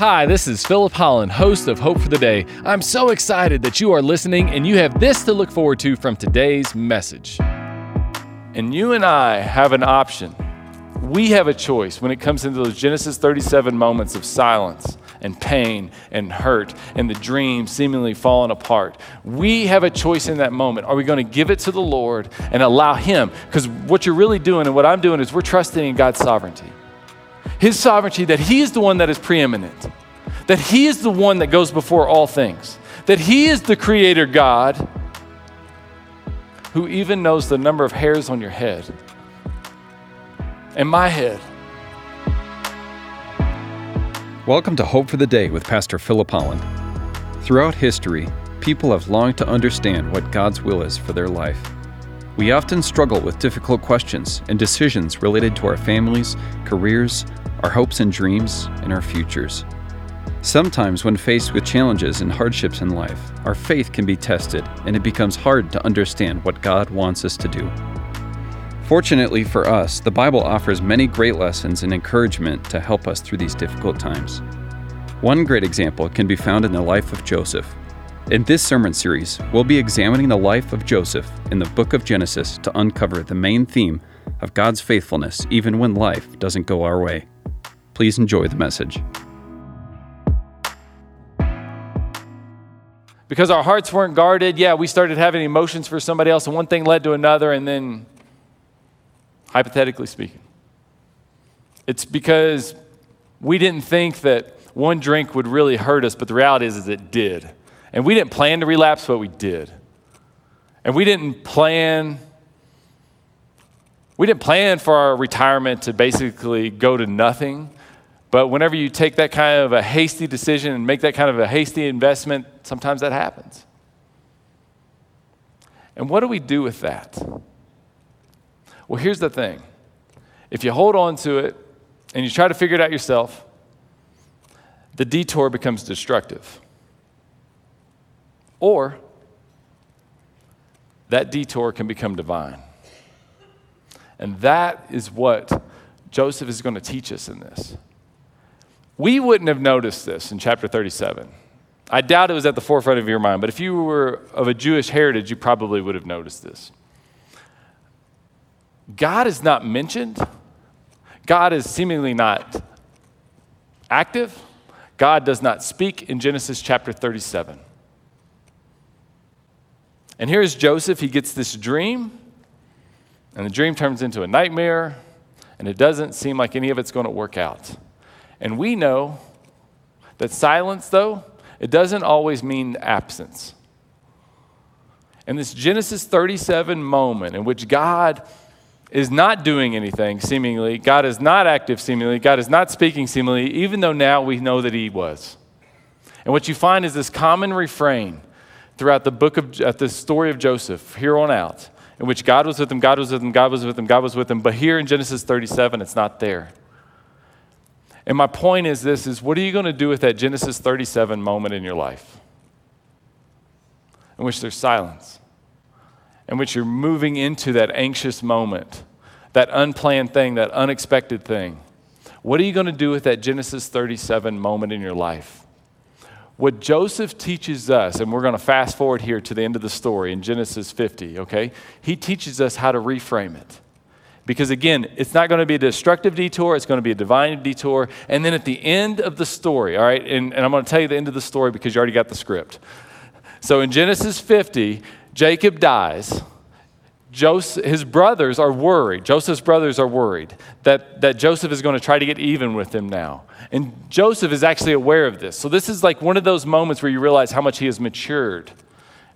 Hi, this is Philip Holland, host of Hope for the Day. I'm so excited that you are listening and you have this to look forward to from today's message. And you and I have an option. We have a choice when it comes into those Genesis 37 moments of silence and pain and hurt and the dream seemingly falling apart. We have a choice in that moment. Are we going to give it to the Lord and allow Him? Because what you're really doing and what I'm doing is we're trusting in God's sovereignty. His sovereignty, that He is the one that is preeminent, that He is the one that goes before all things, that He is the Creator God who even knows the number of hairs on your head and my head. Welcome to Hope for the Day with Pastor Philip Holland. Throughout history, people have longed to understand what God's will is for their life. We often struggle with difficult questions and decisions related to our families, careers, our hopes and dreams, and our futures. Sometimes, when faced with challenges and hardships in life, our faith can be tested and it becomes hard to understand what God wants us to do. Fortunately for us, the Bible offers many great lessons and encouragement to help us through these difficult times. One great example can be found in the life of Joseph. In this sermon series, we'll be examining the life of Joseph in the book of Genesis to uncover the main theme of God's faithfulness even when life doesn't go our way. Please enjoy the message. Because our hearts weren't guarded, yeah, we started having emotions for somebody else, and one thing led to another, and then, hypothetically speaking, it's because we didn't think that one drink would really hurt us, but the reality is, is it did. And we didn't plan to relapse, but we did. And we didn't plan we didn't plan for our retirement to basically go to nothing. But whenever you take that kind of a hasty decision and make that kind of a hasty investment, sometimes that happens. And what do we do with that? Well, here's the thing if you hold on to it and you try to figure it out yourself, the detour becomes destructive. Or that detour can become divine. And that is what Joseph is going to teach us in this. We wouldn't have noticed this in chapter 37. I doubt it was at the forefront of your mind, but if you were of a Jewish heritage, you probably would have noticed this. God is not mentioned, God is seemingly not active. God does not speak in Genesis chapter 37. And here's Joseph. He gets this dream, and the dream turns into a nightmare, and it doesn't seem like any of it's going to work out. And we know that silence, though, it doesn't always mean absence. And this Genesis 37 moment in which God is not doing anything, seemingly, God is not active, seemingly, God is not speaking, seemingly, even though now we know that He was. And what you find is this common refrain throughout the book of uh, the story of Joseph, here on out, in which God was with him, God was with him, God was with him, God was with him. But here in Genesis 37, it's not there. And my point is this is what are you going to do with that Genesis 37 moment in your life? In which there's silence. In which you're moving into that anxious moment, that unplanned thing, that unexpected thing. What are you going to do with that Genesis 37 moment in your life? What Joseph teaches us, and we're going to fast forward here to the end of the story in Genesis 50, okay? He teaches us how to reframe it. Because again, it's not going to be a destructive detour, it's going to be a divine detour. And then at the end of the story, all right, and, and I'm going to tell you the end of the story because you already got the script. So in Genesis 50, Jacob dies. Joseph, his brothers are worried. Joseph's brothers are worried that, that Joseph is going to try to get even with them now. And Joseph is actually aware of this. So this is like one of those moments where you realize how much he has matured.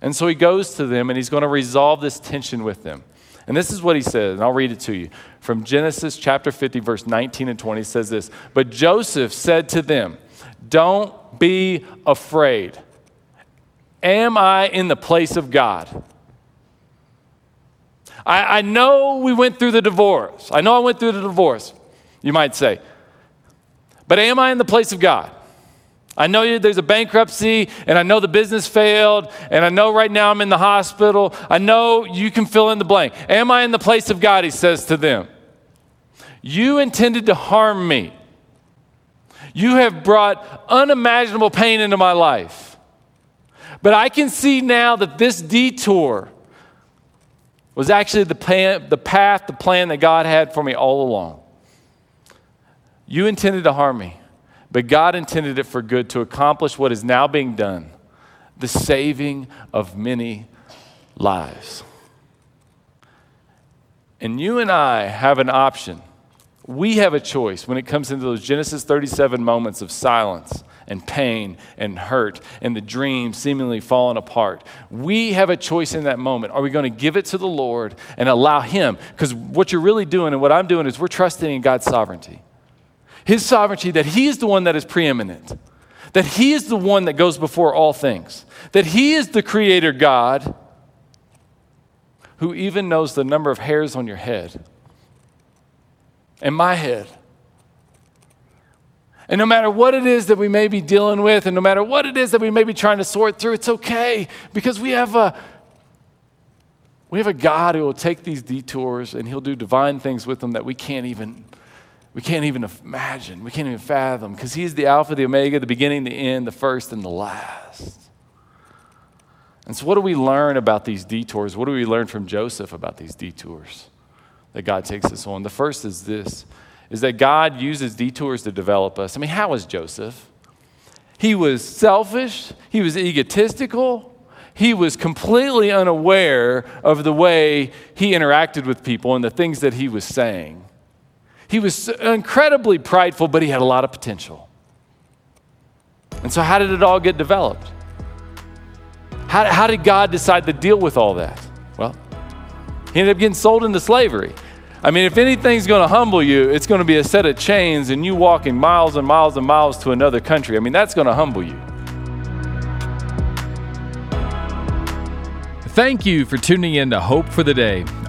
And so he goes to them and he's going to resolve this tension with them. And this is what he says, and I'll read it to you. From Genesis chapter 50, verse 19 and 20, says this But Joseph said to them, Don't be afraid. Am I in the place of God? I, I know we went through the divorce. I know I went through the divorce, you might say. But am I in the place of God? I know there's a bankruptcy, and I know the business failed, and I know right now I'm in the hospital. I know you can fill in the blank. Am I in the place of God? He says to them. You intended to harm me. You have brought unimaginable pain into my life. But I can see now that this detour was actually the, plan, the path, the plan that God had for me all along. You intended to harm me, but God intended it for good to accomplish what is now being done the saving of many lives. And you and I have an option. We have a choice when it comes into those Genesis 37 moments of silence and pain and hurt and the dream seemingly falling apart. We have a choice in that moment. Are we going to give it to the Lord and allow Him? Because what you're really doing and what I'm doing is we're trusting in God's sovereignty. His sovereignty, that He is the one that is preeminent, that He is the one that goes before all things, that He is the Creator God who even knows the number of hairs on your head and my head. And no matter what it is that we may be dealing with, and no matter what it is that we may be trying to sort through, it's okay because we have a we have a God who will take these detours and he'll do divine things with them that we can't even we can't even imagine. We can't even fathom because he's the alpha, the omega, the beginning, the end, the first and the last. And so what do we learn about these detours? What do we learn from Joseph about these detours that God takes us on? The first is this is that God uses detours to develop us. I mean, how was Joseph? He was selfish, he was egotistical, he was completely unaware of the way he interacted with people and the things that he was saying. He was incredibly prideful, but he had a lot of potential. And so, how did it all get developed? How, how did God decide to deal with all that? Well, he ended up getting sold into slavery. I mean, if anything's going to humble you, it's going to be a set of chains and you walking miles and miles and miles to another country. I mean, that's going to humble you. Thank you for tuning in to Hope for the Day.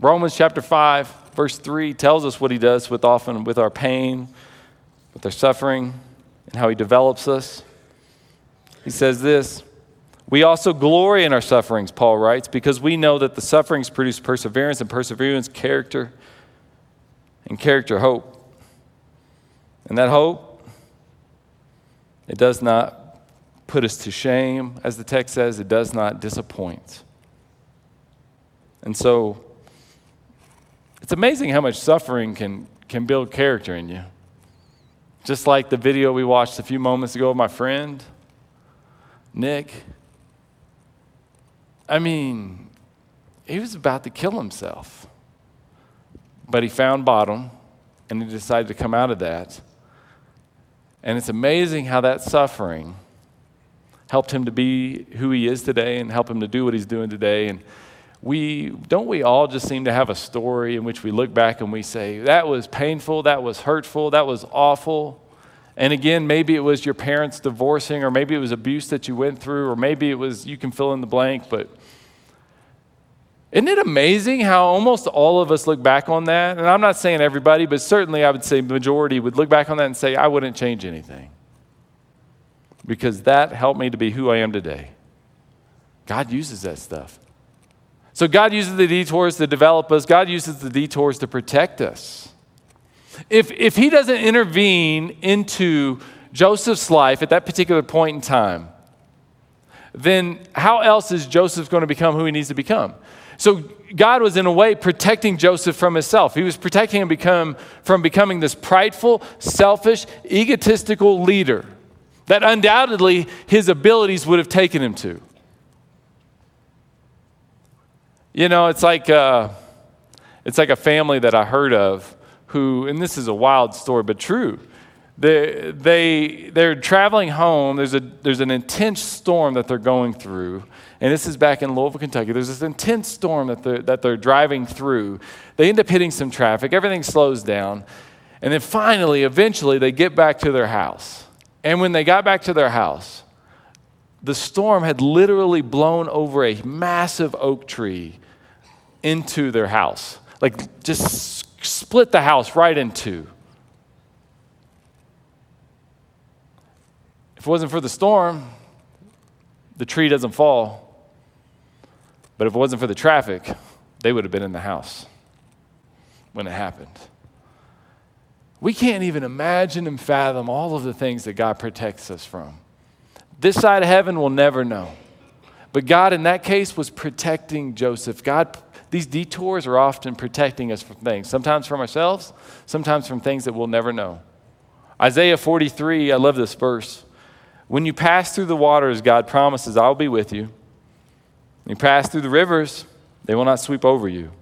Romans chapter 5, verse 3 tells us what he does with often with our pain, with our suffering, and how he develops us. He says this We also glory in our sufferings, Paul writes, because we know that the sufferings produce perseverance, and perseverance, character, and character, hope. And that hope, it does not put us to shame. As the text says, it does not disappoint. And so, it's amazing how much suffering can, can build character in you. Just like the video we watched a few moments ago of my friend, Nick. I mean, he was about to kill himself. But he found bottom and he decided to come out of that. And it's amazing how that suffering helped him to be who he is today and help him to do what he's doing today. And we don't we all just seem to have a story in which we look back and we say that was painful that was hurtful that was awful. And again maybe it was your parents divorcing or maybe it was abuse that you went through or maybe it was you can fill in the blank but isn't it amazing how almost all of us look back on that? And i'm not saying everybody but certainly i would say the majority would look back on that and say i wouldn't change anything. Because that helped me to be who i am today. God uses that stuff So God uses the detours to develop us, God uses the detours to protect us. If, if He doesn't intervene into Joseph's life at that particular point in time, then how else is Joseph going to become who he needs to become? So God was in a way protecting Joseph from himself. He was protecting him become, from becoming this prideful, selfish, egotistical leader that undoubtedly his abilities would have taken him to. You know, it's like uh, it's like a family that I heard of who, and this is a wild story, but true. They, they, they're traveling home. There's, a, there's an intense storm that they're going through. And this is back in Louisville, Kentucky. There's this intense storm that they're, that they're driving through. They end up hitting some traffic. Everything slows down. And then finally, eventually, they get back to their house. And when they got back to their house, the storm had literally blown over a massive oak tree into their house. Like, just split the house right in two. If it wasn't for the storm, the tree doesn't fall. But if it wasn't for the traffic, they would have been in the house when it happened. We can't even imagine and fathom all of the things that God protects us from. This side of heaven will never know. But God, in that case, was protecting Joseph. God, these detours are often protecting us from things, sometimes from ourselves, sometimes from things that we'll never know. Isaiah 43, I love this verse. When you pass through the waters, God promises, I'll be with you. When you pass through the rivers, they will not sweep over you.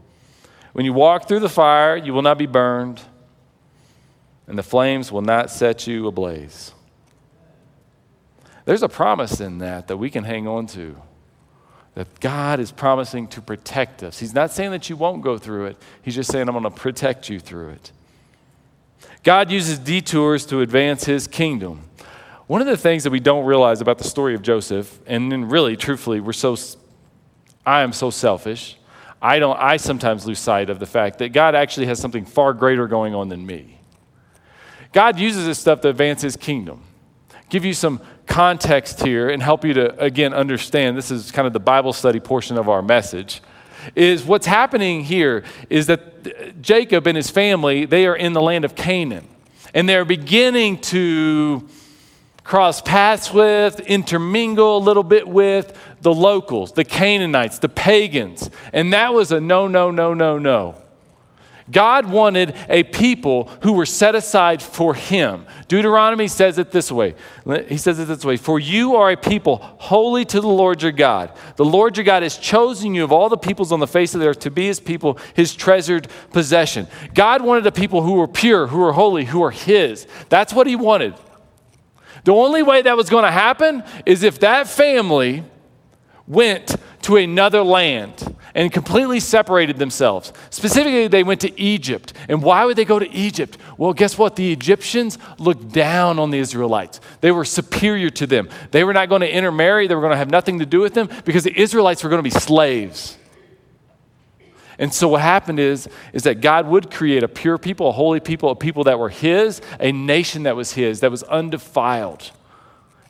When you walk through the fire, you will not be burned, and the flames will not set you ablaze. There's a promise in that that we can hang on to. That God is promising to protect us. He's not saying that you won't go through it, He's just saying, I'm going to protect you through it. God uses detours to advance His kingdom. One of the things that we don't realize about the story of Joseph, and then really, truthfully, we're so, I am so selfish. I don't, I sometimes lose sight of the fact that God actually has something far greater going on than me. God uses this stuff to advance his kingdom. Give you some context here and help you to, again, understand this is kind of the Bible study portion of our message. Is what's happening here is that Jacob and his family, they are in the land of Canaan. And they're beginning to cross paths with, intermingle a little bit with the locals, the Canaanites, the pagans. And that was a no, no, no, no, no. God wanted a people who were set aside for Him. Deuteronomy says it this way He says it this way For you are a people holy to the Lord your God. The Lord your God has chosen you of all the peoples on the face of the earth to be His people, His treasured possession. God wanted a people who were pure, who were holy, who were His. That's what He wanted. The only way that was going to happen is if that family went to another land and completely separated themselves. Specifically, they went to Egypt. And why would they go to Egypt? Well, guess what? The Egyptians looked down on the Israelites. They were superior to them. They were not going to intermarry, they were going to have nothing to do with them because the Israelites were going to be slaves. And so what happened is, is that God would create a pure people, a holy people, a people that were His, a nation that was His, that was undefiled.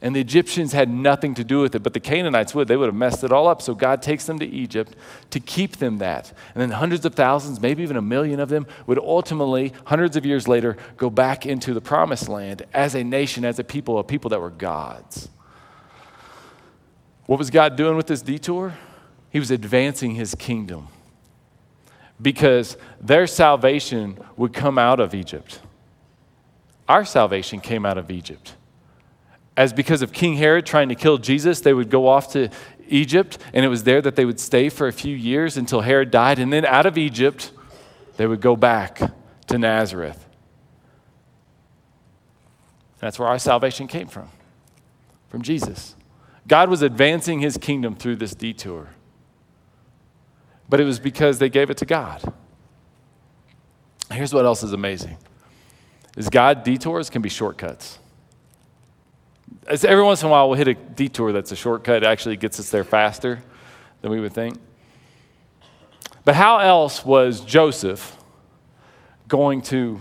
And the Egyptians had nothing to do with it, but the Canaanites would. They would have messed it all up. So God takes them to Egypt to keep them that. And then hundreds of thousands, maybe even a million of them, would ultimately, hundreds of years later, go back into the promised land as a nation, as a people, a people that were God's. What was God doing with this detour? He was advancing his kingdom because their salvation would come out of Egypt. Our salvation came out of Egypt. As because of King Herod trying to kill Jesus, they would go off to Egypt, and it was there that they would stay for a few years until Herod died. And then out of Egypt, they would go back to Nazareth. That's where our salvation came from, from Jesus. God was advancing his kingdom through this detour but it was because they gave it to God. Here's what else is amazing is God detours can be shortcuts. Every once in a while we'll hit a detour that's a shortcut, it actually gets us there faster than we would think. But how else was Joseph going to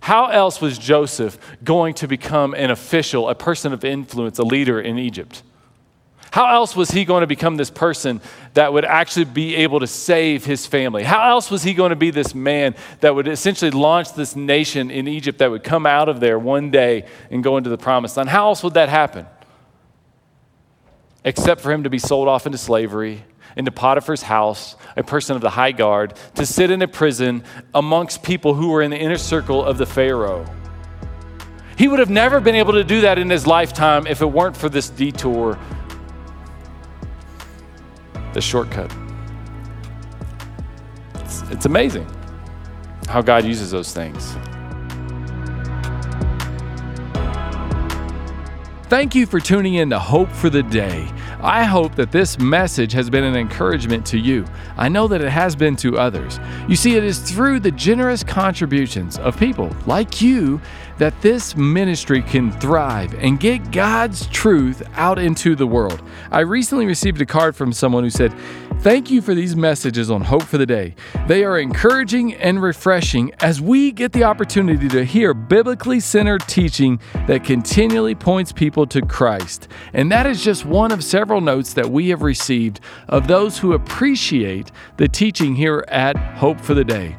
how else was Joseph going to become an official, a person of influence, a leader in Egypt? How else was he going to become this person that would actually be able to save his family? How else was he going to be this man that would essentially launch this nation in Egypt that would come out of there one day and go into the promised land? How else would that happen? Except for him to be sold off into slavery, into Potiphar's house, a person of the high guard, to sit in a prison amongst people who were in the inner circle of the Pharaoh. He would have never been able to do that in his lifetime if it weren't for this detour the shortcut. It's, it's amazing how God uses those things. Thank you for tuning in to Hope for the Day. I hope that this message has been an encouragement to you. I know that it has been to others. You see, it is through the generous contributions of people like you that this ministry can thrive and get God's truth out into the world. I recently received a card from someone who said, Thank you for these messages on Hope for the Day. They are encouraging and refreshing as we get the opportunity to hear biblically centered teaching that continually points people to Christ. And that is just one of several notes that we have received of those who appreciate the teaching here at Hope for the Day.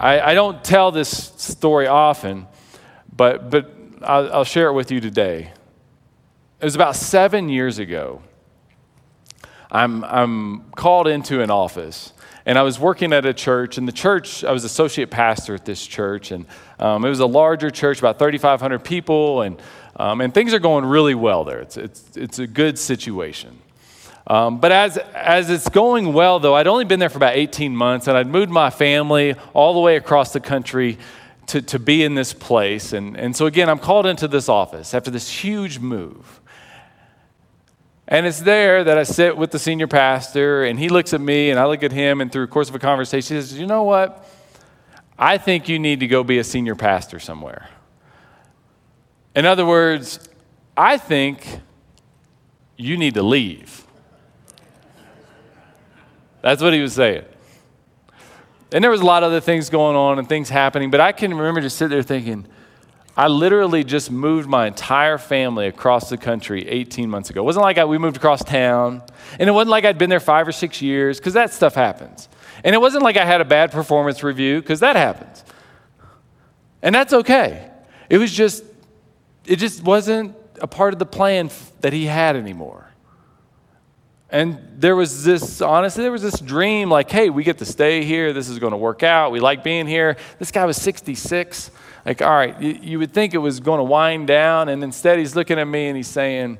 I, I don't tell this story often, but, but I'll, I'll share it with you today. It was about seven years ago. I'm, I'm called into an office and I was working at a church. And the church, I was associate pastor at this church, and um, it was a larger church, about 3,500 people, and um, and things are going really well there. It's it's it's a good situation. Um, but as, as it's going well, though, I'd only been there for about 18 months, and I'd moved my family all the way across the country to, to be in this place. And, and so, again, I'm called into this office after this huge move. And it's there that I sit with the senior pastor, and he looks at me, and I look at him, and through the course of a conversation, he says, You know what? I think you need to go be a senior pastor somewhere. In other words, I think you need to leave. That's what he was saying. And there was a lot of other things going on and things happening, but I can remember just sitting there thinking, I literally just moved my entire family across the country 18 months ago. It wasn't like I, we moved across town, and it wasn't like I'd been there five or six years, because that stuff happens. And it wasn't like I had a bad performance review, because that happens. And that's okay. It was just, it just wasn't a part of the plan that he had anymore. And there was this, honestly, there was this dream like, hey, we get to stay here. This is going to work out. We like being here. This guy was 66. Like, all right, you, you would think it was going to wind down. And instead, he's looking at me and he's saying,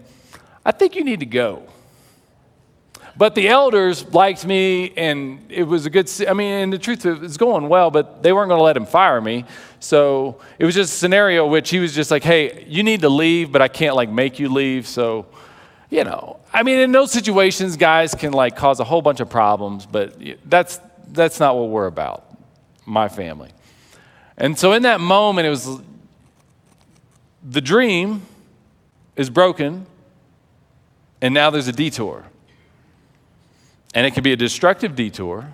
I think you need to go. But the elders liked me, and it was a good, I mean, and the truth is, it's going well, but they weren't going to let him fire me. So it was just a scenario which he was just like, hey, you need to leave, but I can't like make you leave. So you know, I mean, in those situations, guys can like cause a whole bunch of problems, but that's, that's not what we're about, my family. And so in that moment, it was the dream is broken, and now there's a detour. And it can be a destructive detour,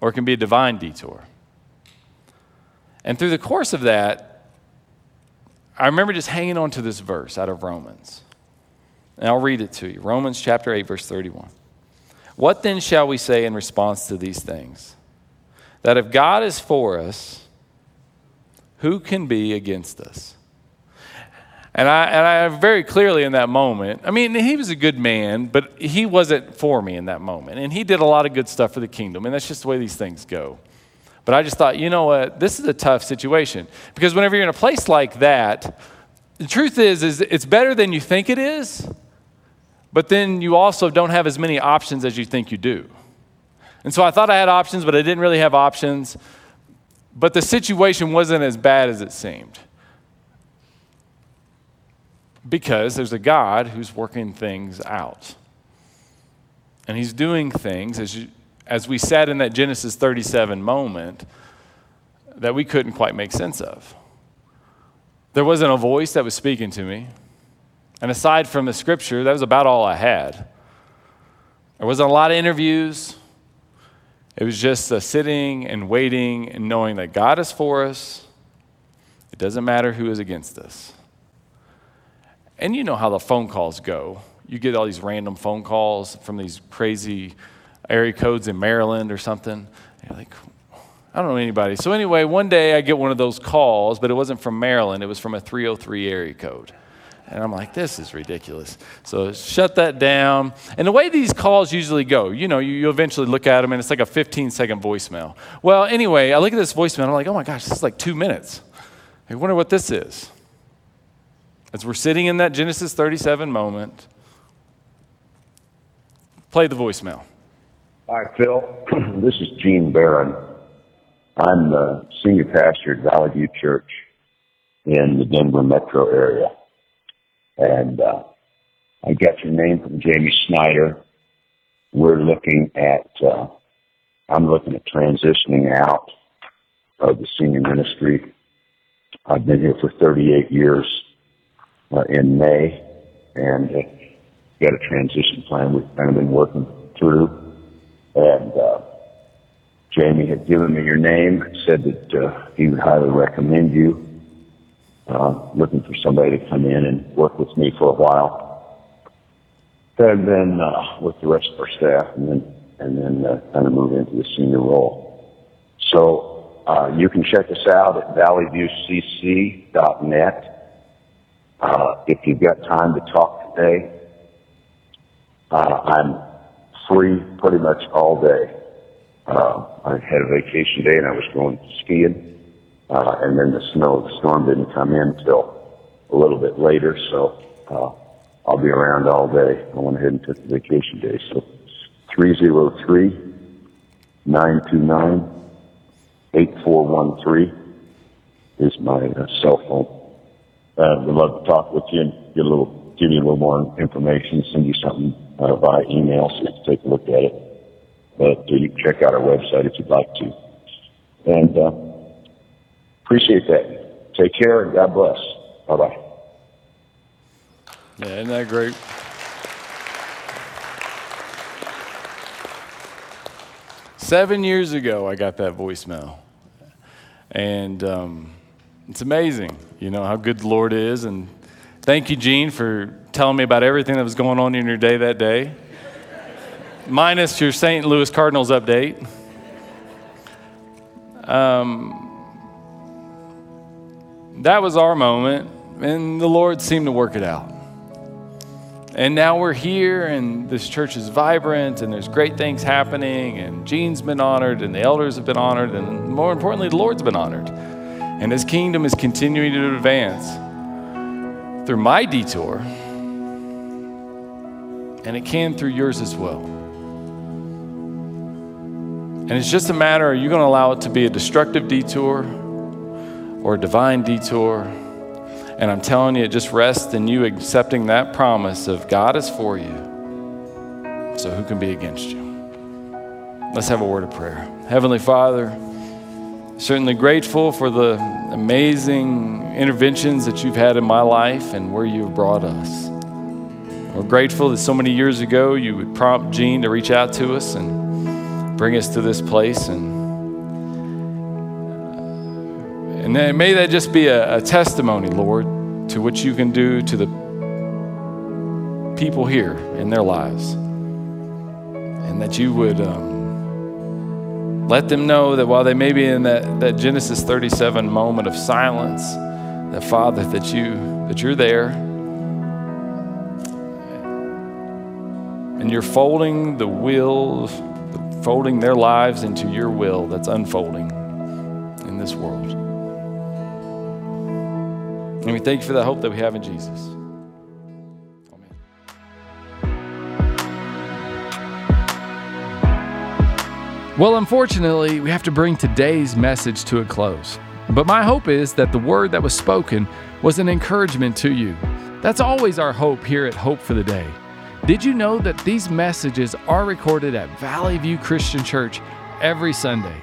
or it can be a divine detour. And through the course of that, I remember just hanging on to this verse out of Romans. And I'll read it to you Romans chapter 8, verse 31. What then shall we say in response to these things? That if God is for us, who can be against us? And I, and I very clearly in that moment, I mean, he was a good man, but he wasn't for me in that moment. And he did a lot of good stuff for the kingdom, and that's just the way these things go. But I just thought, you know what? This is a tough situation. Because whenever you're in a place like that, the truth is, is it's better than you think it is, but then you also don't have as many options as you think you do. And so I thought I had options, but I didn't really have options. But the situation wasn't as bad as it seemed. Because there's a God who's working things out. And he's doing things, as, you, as we sat in that Genesis 37 moment, that we couldn't quite make sense of. There wasn't a voice that was speaking to me. And aside from the scripture, that was about all I had. There wasn't a lot of interviews. It was just a sitting and waiting and knowing that God is for us. It doesn't matter who is against us. And you know how the phone calls go. You get all these random phone calls from these crazy area codes in Maryland or something. you're like, I don't know anybody. So, anyway, one day I get one of those calls, but it wasn't from Maryland, it was from a 303 area code. And I'm like, this is ridiculous. So shut that down. And the way these calls usually go, you know, you, you, eventually look at them and it's like a 15 second voicemail. Well, anyway, I look at this voicemail and I'm like, oh my gosh, this is like two minutes. I wonder what this is. As we're sitting in that Genesis 37 moment, play the voicemail. Hi, Phil. this is Gene Barron. I'm the senior pastor at Valley View Church in the Denver metro area. And uh, I got your name from Jamie Snyder. We're looking at, uh, I'm looking at transitioning out of the senior ministry. I've been here for 38 years uh, in May and uh, got a transition plan we've kind of been working through. And uh, Jamie had given me your name, said that uh, he would highly recommend you uh, looking for somebody to come in and work with me for a while, and then uh, with the rest of our staff, and then and then uh, kind of move into the senior role. So uh, you can check us out at valleyviewcc.net. Uh, if you've got time to talk today, uh, I'm free pretty much all day. Uh, I had a vacation day and I was going skiing. Uh, and then the snow, the storm didn't come in till a little bit later, so uh, I'll be around all day. I went ahead and took the vacation day. So 303 929 8413 is my uh, cell phone. Uh, we'd love to talk with you and get a little, give you a little more information, send you something uh, via email so you can take a look at it. But uh, you can check out our website if you'd like to. And uh, Appreciate that. Take care and God bless. Bye bye. Yeah, isn't that great? Seven years ago, I got that voicemail. And um, it's amazing, you know, how good the Lord is. And thank you, Gene, for telling me about everything that was going on in your day that day, minus your St. Louis Cardinals update. Um, that was our moment, and the Lord seemed to work it out. And now we're here, and this church is vibrant, and there's great things happening, and Gene's been honored, and the elders have been honored, and more importantly, the Lord's been honored. And his kingdom is continuing to advance through my detour, and it can through yours as well. And it's just a matter are you going to allow it to be a destructive detour? Or a divine detour. And I'm telling you, it just rests in you accepting that promise of God is for you. So who can be against you? Let's have a word of prayer. Heavenly Father, certainly grateful for the amazing interventions that you've had in my life and where you've brought us. We're grateful that so many years ago you would prompt Gene to reach out to us and bring us to this place and And may that just be a, a testimony, Lord, to what you can do to the people here in their lives. And that you would um, let them know that while they may be in that, that Genesis 37 moment of silence, that Father, that you that you're there. And you're folding the will, folding their lives into your will that's unfolding. In this world. And we thank you for the hope that we have in Jesus. Well, unfortunately, we have to bring today's message to a close. But my hope is that the word that was spoken was an encouragement to you. That's always our hope here at Hope for the Day. Did you know that these messages are recorded at Valley View Christian Church every Sunday?